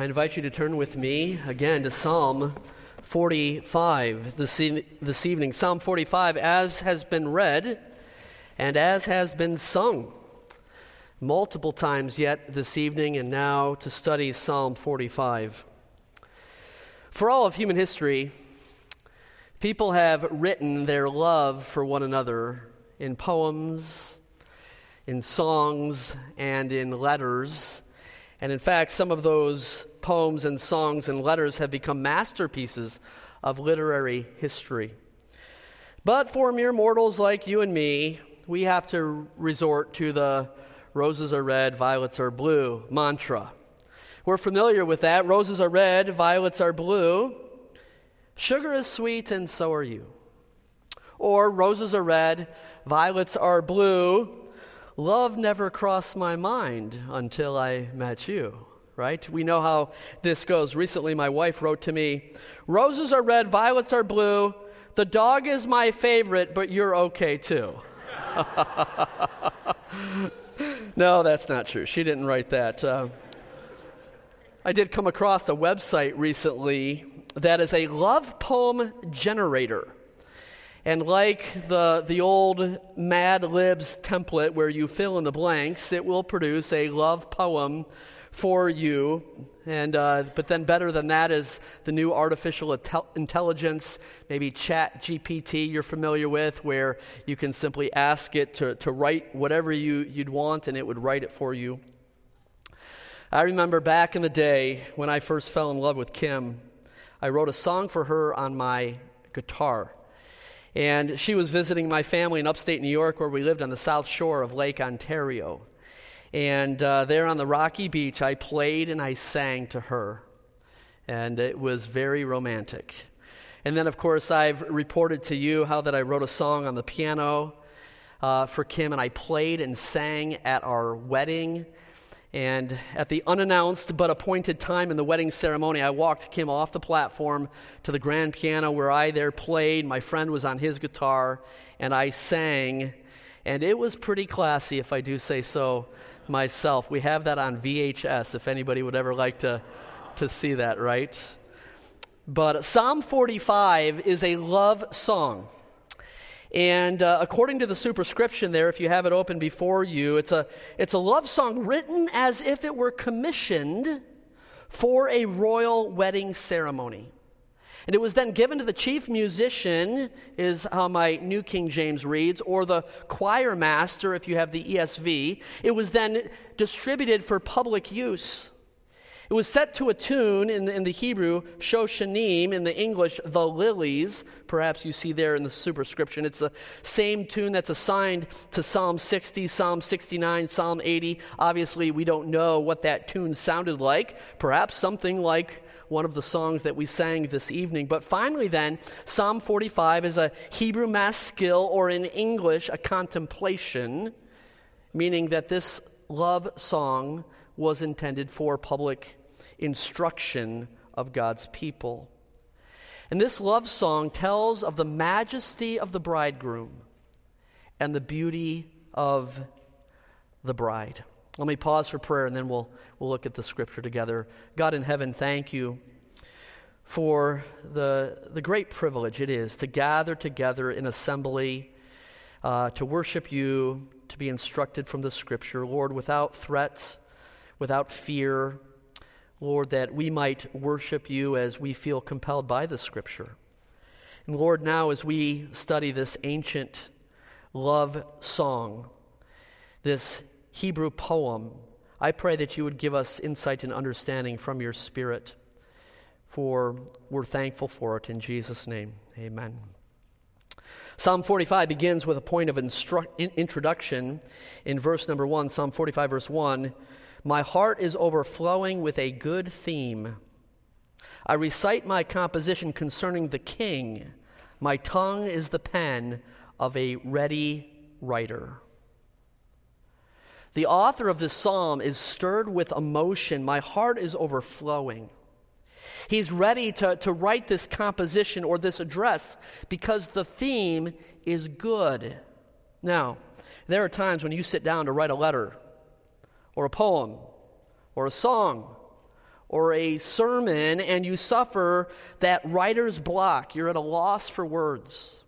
I invite you to turn with me again to Psalm 45 this, e- this evening. Psalm 45, as has been read and as has been sung multiple times yet this evening, and now to study Psalm 45. For all of human history, people have written their love for one another in poems, in songs, and in letters. And in fact, some of those poems and songs and letters have become masterpieces of literary history. But for mere mortals like you and me, we have to resort to the roses are red, violets are blue mantra. We're familiar with that. Roses are red, violets are blue. Sugar is sweet, and so are you. Or roses are red, violets are blue. Love never crossed my mind until I met you, right? We know how this goes. Recently, my wife wrote to me Roses are red, violets are blue. The dog is my favorite, but you're okay too. no, that's not true. She didn't write that. Uh, I did come across a website recently that is a love poem generator. And like the, the old Mad Libs template where you fill in the blanks, it will produce a love poem for you. And, uh, but then better than that is the new artificial intelligence, maybe Chat GPT you're familiar with, where you can simply ask it to, to write whatever you, you'd want and it would write it for you. I remember back in the day when I first fell in love with Kim, I wrote a song for her on my guitar. And she was visiting my family in upstate New York, where we lived on the south shore of Lake Ontario. And uh, there on the rocky beach, I played and I sang to her. And it was very romantic. And then, of course, I've reported to you how that I wrote a song on the piano uh, for Kim, and I played and sang at our wedding. And at the unannounced but appointed time in the wedding ceremony, I walked Kim off the platform to the grand piano where I there played. My friend was on his guitar, and I sang. And it was pretty classy, if I do say so myself. We have that on VHS if anybody would ever like to, to see that, right? But Psalm 45 is a love song. And uh, according to the superscription there, if you have it open before you, it's a, it's a love song written as if it were commissioned for a royal wedding ceremony. And it was then given to the chief musician, is how my New King James reads, or the choir master, if you have the ESV. It was then distributed for public use. It was set to a tune in the, in the Hebrew, Shoshanim, in the English, the lilies. Perhaps you see there in the superscription. It's the same tune that's assigned to Psalm 60, Psalm 69, Psalm 80. Obviously, we don't know what that tune sounded like. Perhaps something like one of the songs that we sang this evening. But finally, then, Psalm 45 is a Hebrew maskil, or in English, a contemplation, meaning that this love song was intended for public instruction of God's people. And this love song tells of the majesty of the bridegroom and the beauty of the bride. Let me pause for prayer and then we'll, we'll look at the scripture together. God in heaven, thank you for the, the great privilege it is to gather together in assembly, uh, to worship you, to be instructed from the scripture. Lord, without threats, without fear, Lord, that we might worship you as we feel compelled by the scripture. And Lord, now as we study this ancient love song, this Hebrew poem, I pray that you would give us insight and understanding from your Spirit, for we're thankful for it in Jesus' name. Amen. Psalm 45 begins with a point of instru- introduction in verse number 1, Psalm 45, verse 1. My heart is overflowing with a good theme. I recite my composition concerning the king. My tongue is the pen of a ready writer. The author of this psalm is stirred with emotion. My heart is overflowing. He's ready to, to write this composition or this address because the theme is good. Now, there are times when you sit down to write a letter or a poem or a song or a sermon and you suffer that writer's block. You're at a loss for words.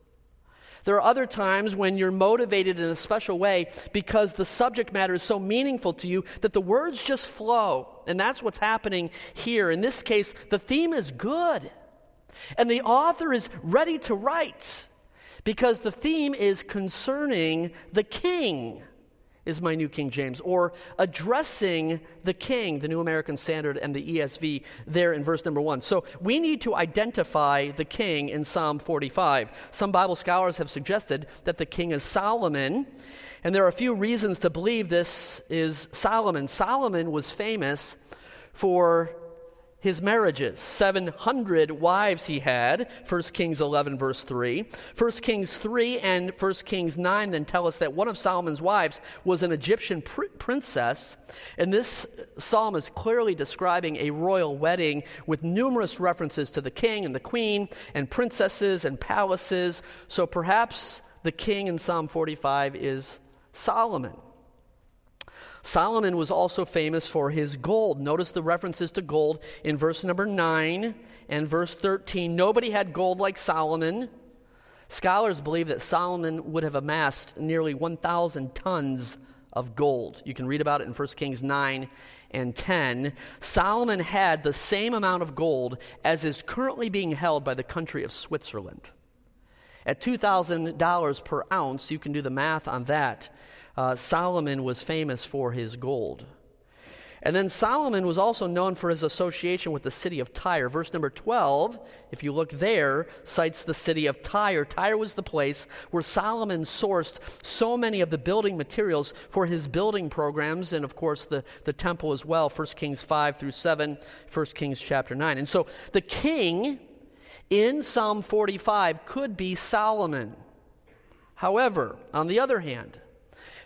There are other times when you're motivated in a special way because the subject matter is so meaningful to you that the words just flow. And that's what's happening here. In this case, the theme is good. And the author is ready to write because the theme is concerning the king is my New King James, or addressing the king, the New American Standard and the ESV there in verse number one. So we need to identify the king in Psalm 45. Some Bible scholars have suggested that the king is Solomon, and there are a few reasons to believe this is Solomon. Solomon was famous for his marriages. 700 wives he had, 1 Kings 11, verse 3. 1 Kings 3 and 1 Kings 9 then tell us that one of Solomon's wives was an Egyptian pr- princess. And this psalm is clearly describing a royal wedding with numerous references to the king and the queen and princesses and palaces. So perhaps the king in Psalm 45 is Solomon. Solomon was also famous for his gold. Notice the references to gold in verse number 9 and verse 13. Nobody had gold like Solomon. Scholars believe that Solomon would have amassed nearly 1,000 tons of gold. You can read about it in 1 Kings 9 and 10. Solomon had the same amount of gold as is currently being held by the country of Switzerland. At $2,000 per ounce, you can do the math on that uh, Solomon was famous for his gold. And then Solomon was also known for his association with the city of Tyre. Verse number 12, if you look there, cites the city of Tyre. Tyre was the place where Solomon sourced so many of the building materials for his building programs, and of course the, the temple as well, 1 Kings 5 through 7, 1 Kings chapter 9. And so the king in Psalm 45 could be Solomon. However, on the other hand,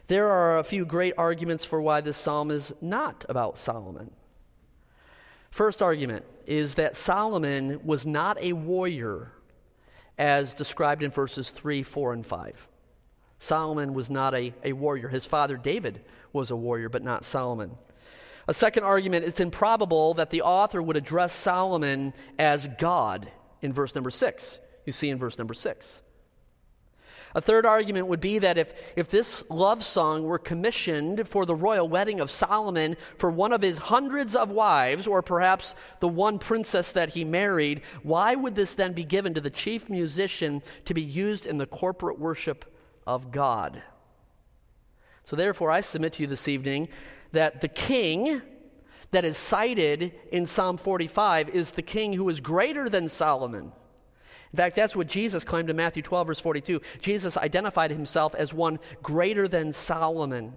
there are a few great arguments for why this psalm is not about Solomon. First argument is that Solomon was not a warrior as described in verses 3, 4, and 5. Solomon was not a, a warrior. His father David was a warrior, but not Solomon. A second argument it's improbable that the author would address Solomon as God in verse number 6. You see in verse number 6. A third argument would be that if, if this love song were commissioned for the royal wedding of Solomon for one of his hundreds of wives, or perhaps the one princess that he married, why would this then be given to the chief musician to be used in the corporate worship of God? So, therefore, I submit to you this evening that the king that is cited in Psalm 45 is the king who is greater than Solomon. In fact, that's what Jesus claimed in Matthew 12, verse 42. Jesus identified himself as one greater than Solomon.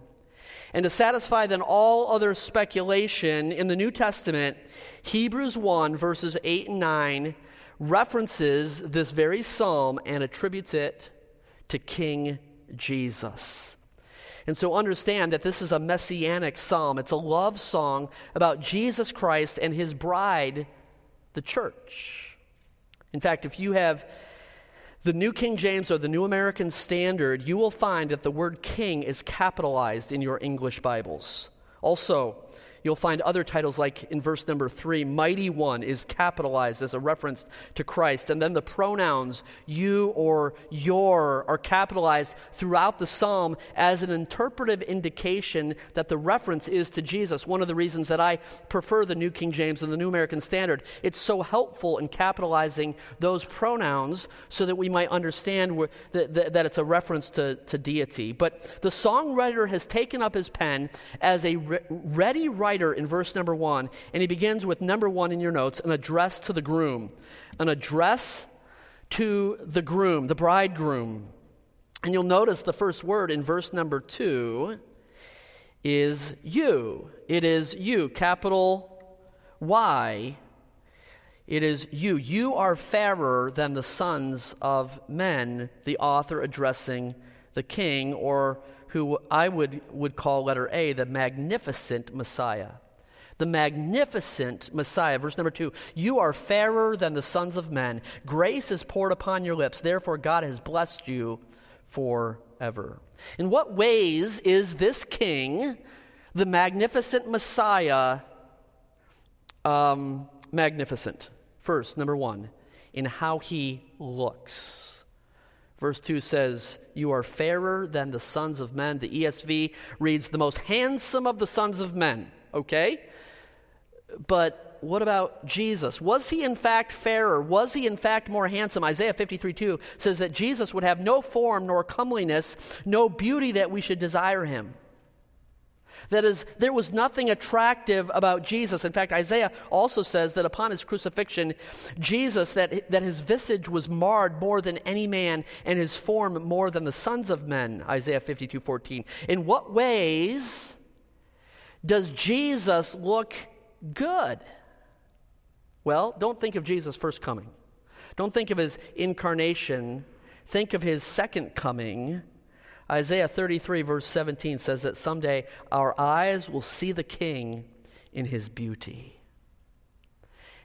And to satisfy then all other speculation in the New Testament, Hebrews 1, verses 8 and 9, references this very psalm and attributes it to King Jesus. And so understand that this is a messianic psalm. It's a love song about Jesus Christ and his bride, the church. In fact, if you have the New King James or the New American Standard, you will find that the word king is capitalized in your English Bibles. Also, You'll find other titles like in verse number three, Mighty One is capitalized as a reference to Christ. And then the pronouns you or your are capitalized throughout the psalm as an interpretive indication that the reference is to Jesus. One of the reasons that I prefer the New King James and the New American Standard, it's so helpful in capitalizing those pronouns so that we might understand that, that it's a reference to, to deity. But the songwriter has taken up his pen as a re- ready writer writer in verse number one, and he begins with number one in your notes an address to the groom. An address to the groom, the bridegroom. And you'll notice the first word in verse number two is you. It is you, capital Y. It is you. You are fairer than the sons of men, the author addressing the king, or who I would, would call letter A, the magnificent Messiah. The magnificent Messiah. Verse number two You are fairer than the sons of men. Grace is poured upon your lips. Therefore, God has blessed you forever. In what ways is this king, the magnificent Messiah, um, magnificent. First, number one, in how he looks. Verse 2 says, You are fairer than the sons of men. The ESV reads, The most handsome of the sons of men. Okay? But what about Jesus? Was he in fact fairer? Was he in fact more handsome? Isaiah 53 2 says that Jesus would have no form nor comeliness, no beauty that we should desire him. That is, there was nothing attractive about Jesus. In fact, Isaiah also says that upon his crucifixion, Jesus, that, that his visage was marred more than any man, and his form more than the sons of men. Isaiah 52 14. In what ways does Jesus look good? Well, don't think of Jesus' first coming. Don't think of his incarnation. Think of his second coming Isaiah 33, verse 17 says that someday our eyes will see the King in his beauty.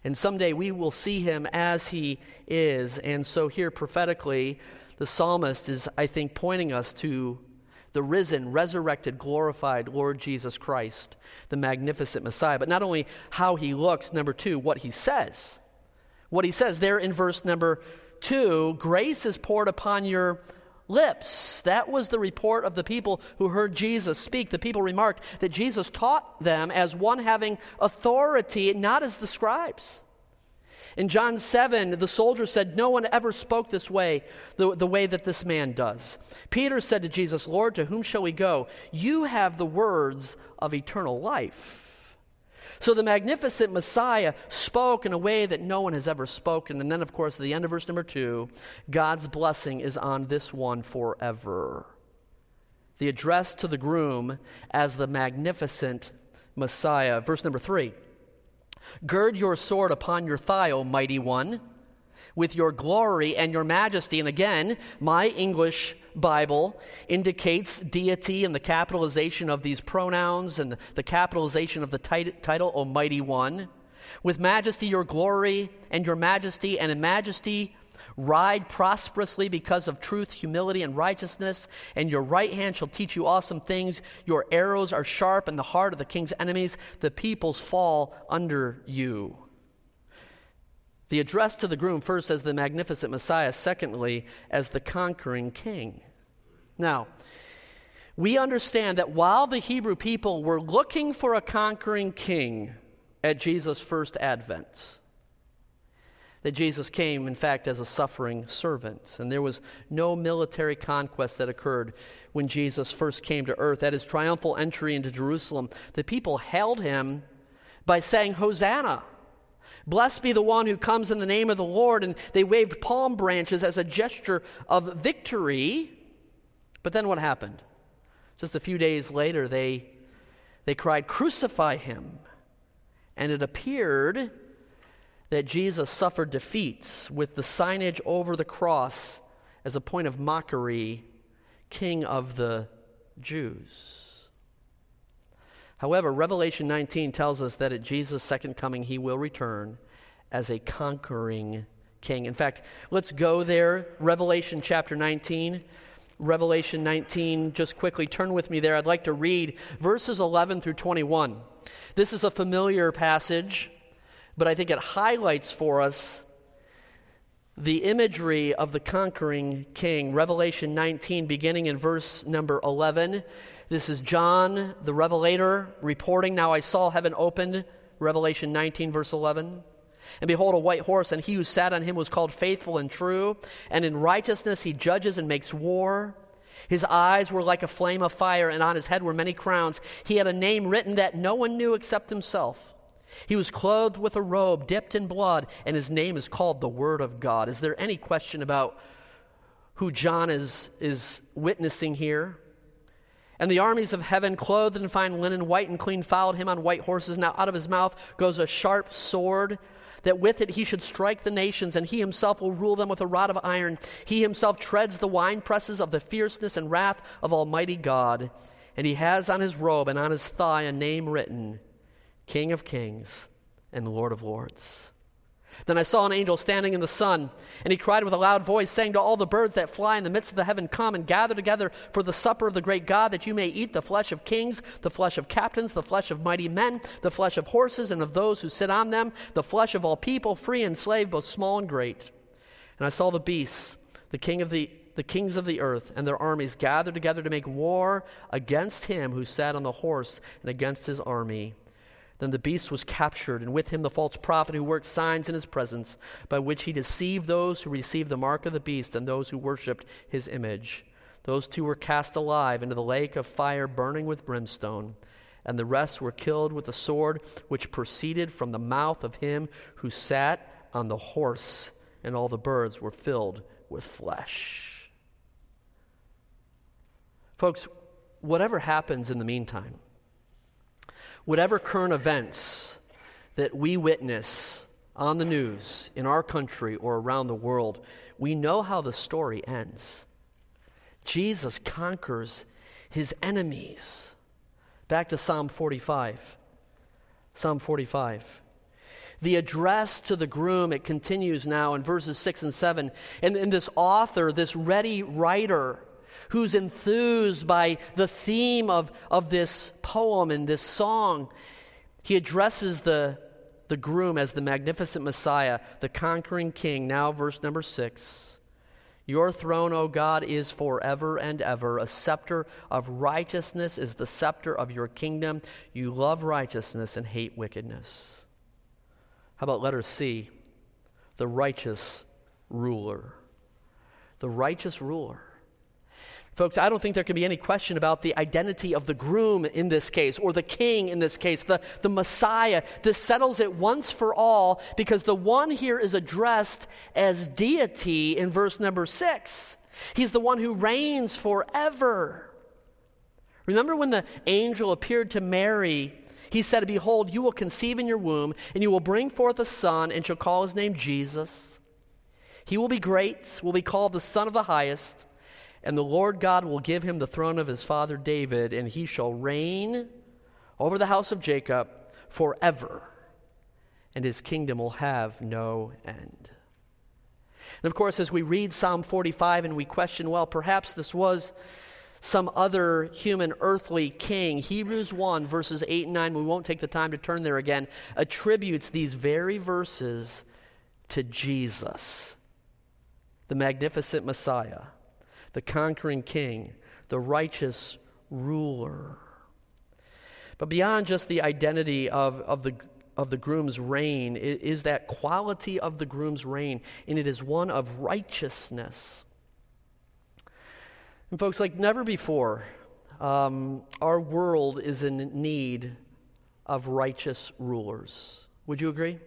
And someday we will see him as he is. And so, here prophetically, the psalmist is, I think, pointing us to the risen, resurrected, glorified Lord Jesus Christ, the magnificent Messiah. But not only how he looks, number two, what he says. What he says there in verse number two grace is poured upon your lips. That was the report of the people who heard Jesus speak. The people remarked that Jesus taught them as one having authority, not as the scribes. In John 7, the soldier said, No one ever spoke this way, the, the way that this man does. Peter said to Jesus, Lord, to whom shall we go? You have the words of eternal life. So the magnificent Messiah spoke in a way that no one has ever spoken. And then, of course, at the end of verse number two, God's blessing is on this one forever. The address to the groom as the magnificent Messiah. Verse number three Gird your sword upon your thigh, O mighty one with your glory and your majesty. And again, my English Bible indicates deity and the capitalization of these pronouns and the capitalization of the tit- title, Almighty One. With majesty, your glory and your majesty, and in majesty, ride prosperously because of truth, humility, and righteousness. And your right hand shall teach you awesome things. Your arrows are sharp, and the heart of the king's enemies, the peoples fall under you. The address to the groom, first as the magnificent Messiah, secondly, as the conquering king. Now, we understand that while the Hebrew people were looking for a conquering king at Jesus' first advent, that Jesus came, in fact, as a suffering servant. And there was no military conquest that occurred when Jesus first came to earth. At his triumphal entry into Jerusalem, the people hailed him by saying, Hosanna! Blessed be the one who comes in the name of the Lord. And they waved palm branches as a gesture of victory. But then what happened? Just a few days later, they, they cried, Crucify him. And it appeared that Jesus suffered defeats with the signage over the cross as a point of mockery King of the Jews. However, Revelation 19 tells us that at Jesus' second coming, he will return as a conquering king. In fact, let's go there. Revelation chapter 19. Revelation 19, just quickly turn with me there. I'd like to read verses 11 through 21. This is a familiar passage, but I think it highlights for us the imagery of the conquering king. Revelation 19, beginning in verse number 11. This is John, the Revelator, reporting. Now I saw heaven opened, Revelation 19, verse 11. And behold, a white horse, and he who sat on him was called faithful and true. And in righteousness he judges and makes war. His eyes were like a flame of fire, and on his head were many crowns. He had a name written that no one knew except himself. He was clothed with a robe dipped in blood, and his name is called the Word of God. Is there any question about who John is, is witnessing here? And the armies of heaven, clothed in fine linen, white and clean, followed him on white horses. Now out of his mouth goes a sharp sword, that with it he should strike the nations, and he himself will rule them with a rod of iron. He himself treads the winepresses of the fierceness and wrath of Almighty God. And he has on his robe and on his thigh a name written King of Kings and Lord of Lords. Then I saw an angel standing in the sun, and he cried with a loud voice, saying to all the birds that fly in the midst of the heaven, Come and gather together for the supper of the great God, that you may eat the flesh of kings, the flesh of captains, the flesh of mighty men, the flesh of horses and of those who sit on them, the flesh of all people, free and slave, both small and great. And I saw the beasts, the king of the the kings of the earth and their armies gathered together to make war against him who sat on the horse and against his army. Then the beast was captured, and with him the false prophet who worked signs in his presence, by which he deceived those who received the mark of the beast and those who worshipped his image. Those two were cast alive into the lake of fire burning with brimstone, and the rest were killed with the sword which proceeded from the mouth of him who sat on the horse, and all the birds were filled with flesh. Folks, whatever happens in the meantime, whatever current events that we witness on the news in our country or around the world, we know how the story ends. Jesus conquers his enemies. Back to Psalm 45. Psalm 45. The address to the groom, it continues now in verses 6 and 7. And, and this author, this ready writer, who's enthused by the theme of, of this poem and this song. He addresses the, the groom as the magnificent Messiah, the conquering king. Now, verse number six. Your throne, O God, is forever and ever. A scepter of righteousness is the scepter of your kingdom. You love righteousness and hate wickedness. How about letter C? The righteous ruler. The righteous ruler. Folks, I don't think there can be any question about the identity of the groom in this case, or the king in this case, the, the Messiah. This settles it once for all because the one here is addressed as deity in verse number six. He's the one who reigns forever. Remember when the angel appeared to Mary? He said, Behold, you will conceive in your womb, and you will bring forth a son, and shall call his name Jesus. He will be great, will be called the Son of the Highest. And the Lord God will give him the throne of his father David, and he shall reign over the house of Jacob forever, and his kingdom will have no end. And of course, as we read Psalm 45 and we question, well, perhaps this was some other human earthly king, Hebrews 1, verses 8 and 9, we won't take the time to turn there again, attributes these very verses to Jesus, the magnificent Messiah the conquering king, the righteous ruler. But beyond just the identity of, of, the, of the groom's reign is that quality of the groom's reign, and it is one of righteousness. And, folks, like never before, um, our world is in need of righteous rulers. Would you agree?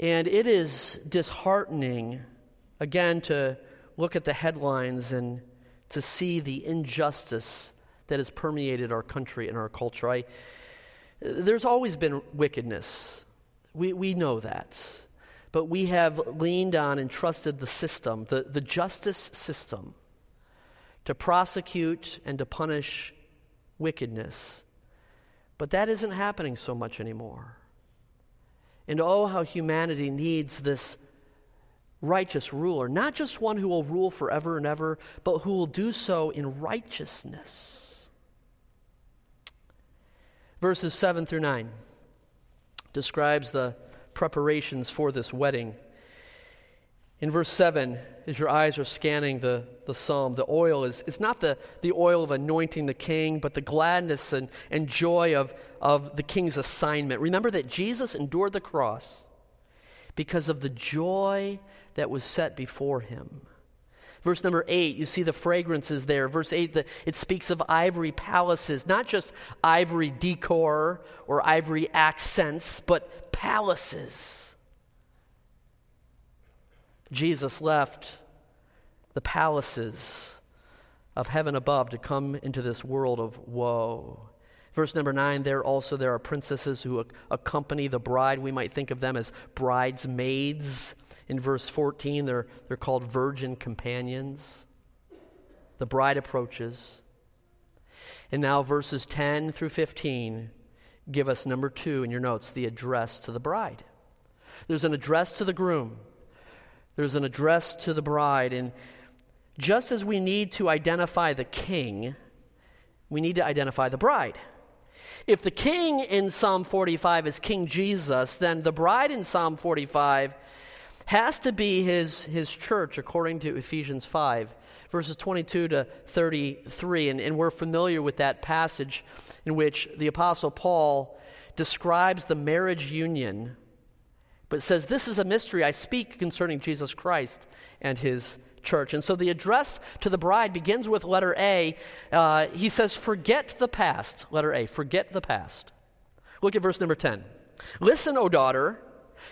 And it is disheartening, again, to look at the headlines and to see the injustice that has permeated our country and our culture. I, there's always been wickedness. We, we know that. But we have leaned on and trusted the system, the, the justice system, to prosecute and to punish wickedness. But that isn't happening so much anymore. And oh, how humanity needs this righteous ruler, not just one who will rule forever and ever, but who will do so in righteousness. Verses 7 through 9 describes the preparations for this wedding. In verse 7, as your eyes are scanning the, the psalm, the oil is it's not the, the oil of anointing the king, but the gladness and, and joy of, of the king's assignment. Remember that Jesus endured the cross because of the joy that was set before him. Verse number eight, you see the fragrances there. Verse eight, the, it speaks of ivory palaces, not just ivory decor or ivory accents, but palaces. Jesus left the palaces of heaven above to come into this world of woe. Verse number nine, there also there are princesses who accompany the bride. We might think of them as bridesmaids. In verse 14, they're, they're called virgin companions. The bride approaches. And now, verses 10 through 15 give us number two in your notes the address to the bride. There's an address to the groom, there's an address to the bride. And just as we need to identify the king, we need to identify the bride. If the king in Psalm 45 is King Jesus, then the bride in Psalm 45 has to be his, his church, according to Ephesians 5, verses 22 to 33. And, and we're familiar with that passage in which the Apostle Paul describes the marriage union, but says, This is a mystery I speak concerning Jesus Christ and his church. And so the address to the bride begins with letter A. Uh, he says, Forget the past. Letter A, forget the past. Look at verse number 10. Listen, O daughter,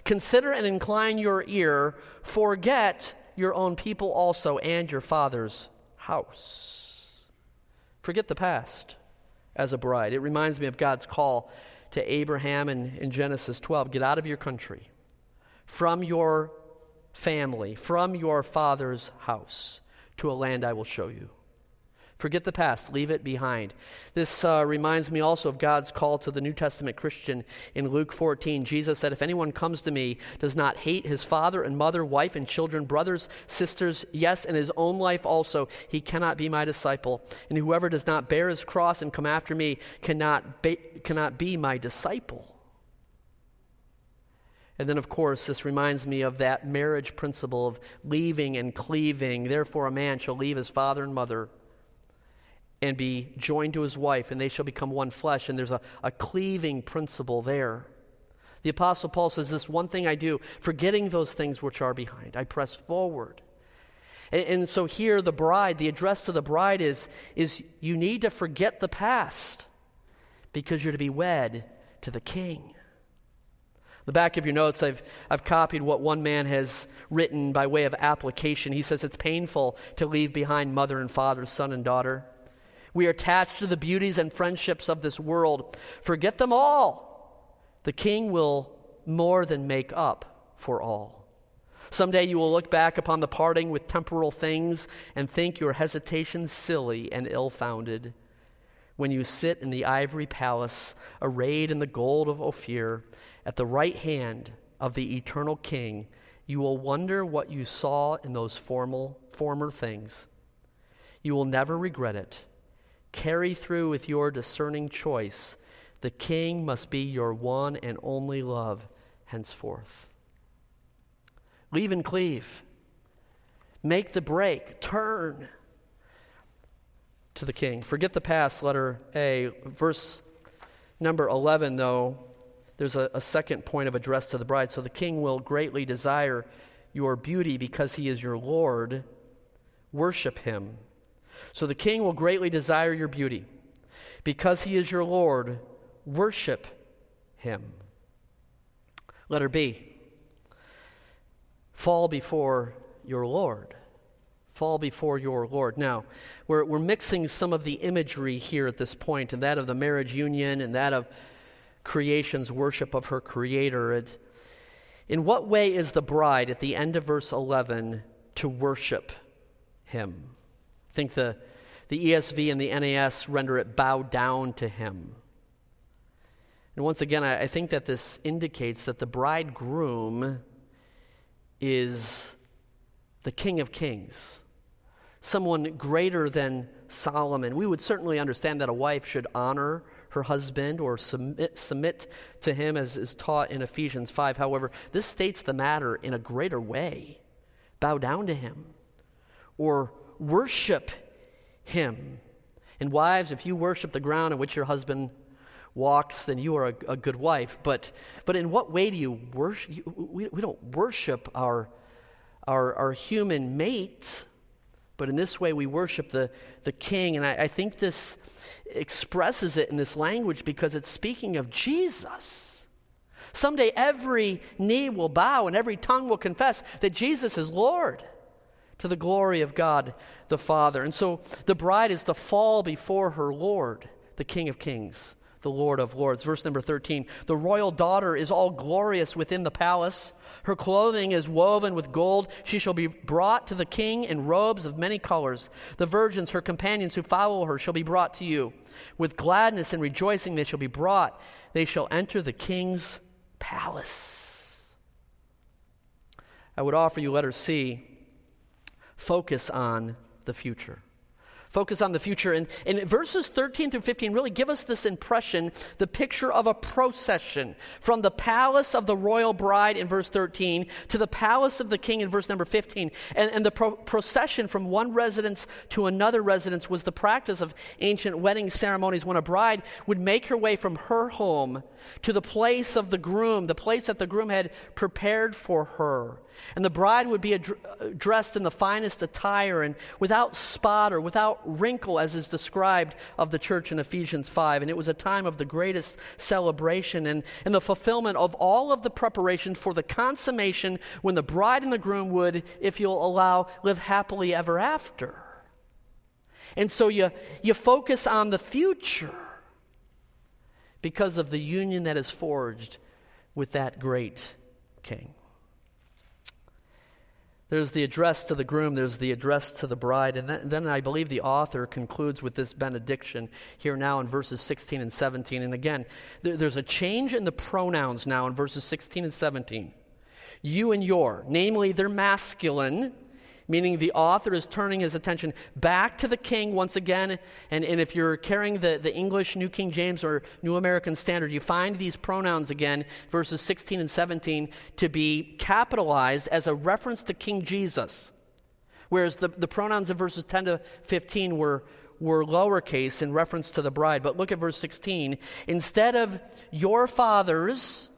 consider and incline your ear, forget your own people also and your father's house. Forget the past as a bride. It reminds me of God's call to Abraham in, in Genesis 12 get out of your country, from your family, from your father's house, to a land I will show you. Forget the past, leave it behind. This uh, reminds me also of God's call to the New Testament Christian in Luke 14. Jesus said, If anyone comes to me, does not hate his father and mother, wife and children, brothers, sisters, yes, and his own life also, he cannot be my disciple. And whoever does not bear his cross and come after me cannot be, cannot be my disciple. And then, of course, this reminds me of that marriage principle of leaving and cleaving. Therefore, a man shall leave his father and mother and be joined to his wife, and they shall become one flesh. And there's a, a cleaving principle there. The Apostle Paul says, This one thing I do, forgetting those things which are behind, I press forward. And, and so here, the bride, the address to the bride is, is you need to forget the past because you're to be wed to the king. The back of your notes, I've, I've copied what one man has written by way of application. He says it's painful to leave behind mother and father, son and daughter. We are attached to the beauties and friendships of this world. Forget them all. The king will more than make up for all. Someday you will look back upon the parting with temporal things and think your hesitation silly and ill founded. When you sit in the ivory palace, arrayed in the gold of Ophir, at the right hand of the eternal King, you will wonder what you saw in those formal, former things. You will never regret it Carry through with your discerning choice. The king must be your one and only love henceforth. Leave and cleave. Make the break. Turn to the king. Forget the past, letter A. Verse number 11, though, there's a, a, second point of address to the bride. So the king will greatly desire your beauty because he is your Lord. Worship him. So the king will greatly desire your beauty. Because he is your Lord, worship him. Letter B fall before your Lord. Fall before your Lord. Now, we're, we're mixing some of the imagery here at this point, and that of the marriage union and that of creation's worship of her creator. It, in what way is the bride at the end of verse 11 to worship him? Think the, the ESV and the NAS render it bow down to him. And once again, I, I think that this indicates that the bridegroom is the King of Kings, someone greater than Solomon. We would certainly understand that a wife should honor her husband or submit, submit to him as is taught in Ephesians 5. However, this states the matter in a greater way. Bow down to him or worship him. And wives, if you worship the ground on which your husband walks, then you are a, a good wife. But, but in what way do you worship? We, we don't worship our, our, our human mates, but in this way we worship the, the king. And I, I think this expresses it in this language because it's speaking of Jesus. Someday every knee will bow and every tongue will confess that Jesus is Lord to the glory of God the Father. And so the bride is to fall before her Lord, the King of Kings, the Lord of Lords. Verse number 13 The royal daughter is all glorious within the palace. Her clothing is woven with gold. She shall be brought to the king in robes of many colors. The virgins, her companions who follow her, shall be brought to you. With gladness and rejoicing they shall be brought. They shall enter the king's palace. I would offer you letter C focus on the future focus on the future. And, and verses 13 through 15 really give us this impression, the picture of a procession from the palace of the royal bride in verse 13 to the palace of the king in verse number 15. And, and the pro- procession from one residence to another residence was the practice of ancient wedding ceremonies when a bride would make her way from her home to the place of the groom, the place that the groom had prepared for her. And the bride would be ad- uh, dressed in the finest attire and without spot or without wrinkle, as is described of the church in Ephesians 5. And it was a time of the greatest celebration and, and the fulfillment of all of the preparation for the consummation when the bride and the groom would, if you'll allow, live happily ever after. And so you, you focus on the future because of the union that is forged with that great king. There's the address to the groom, there's the address to the bride, and then, then, I believe the author concludes with this benediction here now in verses 16 and 17. And again, there, there's a change in the pronouns now in verses 16 and 17. You and your, namely, they're masculine meaning the author is turning his attention back to the king once again. And, and if you're carrying the, the English New King James or New American Standard, you find these pronouns again, verses 16 and 17, to be capitalized as a reference to King Jesus. Whereas the, the pronouns in verses 10 to 15 were, were lowercase in reference to the bride. But look at verse 16. Instead of your fathers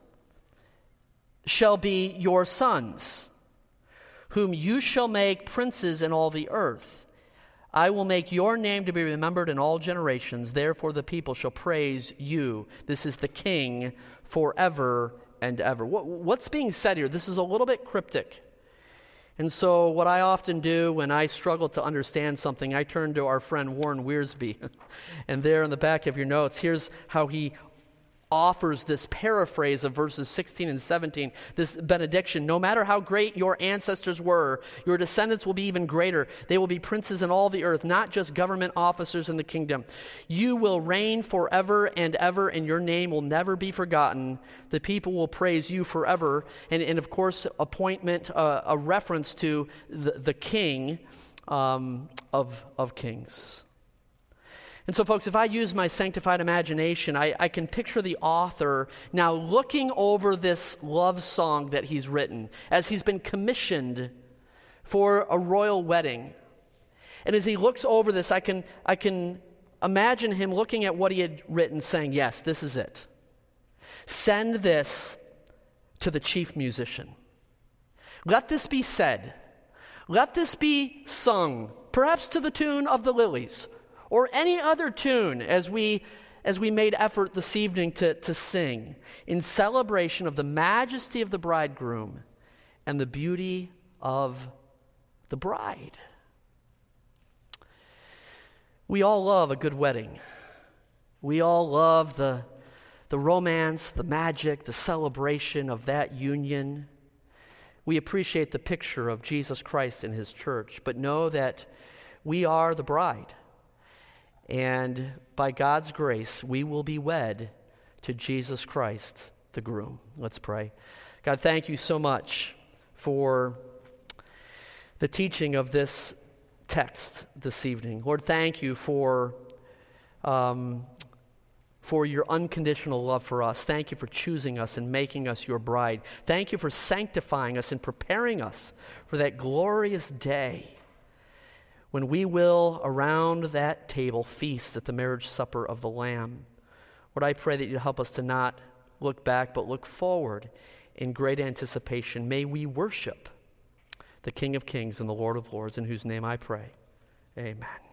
shall be your sons whom you shall make princes in all the earth. I will make your name to be remembered in all generations. Therefore, the people shall praise you. This is the King forever and ever. what's being said here? This is a little bit cryptic. And so, what I often do when I struggle to understand something, I turn to our friend Warren Wiersbe. and there in the back of your notes, here's how he offers this paraphrase of verses 16 and 17, this benediction. No matter how great your ancestors were, your descendants will be even greater. They will be princes in all the earth, not just government officers in the kingdom. You will reign forever and ever, and your name will never be forgotten. The people will praise you forever. And, and of course, appointment, uh, a reference to the, the king um, of, of kings. And so, folks, if I use my sanctified imagination, I, I, can picture the author now looking over this love song that he's written as he's been commissioned for a royal wedding. And as he looks over this, I can, I can imagine him looking at what he had written, saying, Yes, this is it. Send this to the chief musician. Let this be said. Let this be sung, perhaps to the tune of the lilies or any other tune as we as we made effort this evening to, to sing in celebration of the majesty of the bridegroom and the beauty of the bride. We all love a good wedding. We all love the, the romance, the magic, the celebration of that union. We appreciate the picture of Jesus Christ in his church, but know that we are the bride. And by God's grace, we will be wed to Jesus Christ, the groom. Let's pray. God, thank you so much for the teaching of this text this evening. Lord, thank you for, um, for your unconditional love for us. Thank you for choosing us and making us your bride. Thank you for sanctifying us and preparing us for that glorious day when we will, around that table, feast at the marriage supper of the Lamb. Lord, I pray that you help us to not look back, but look forward in great anticipation. May we worship the King of Kings and the Lord of Lords, in whose name I pray. Amen.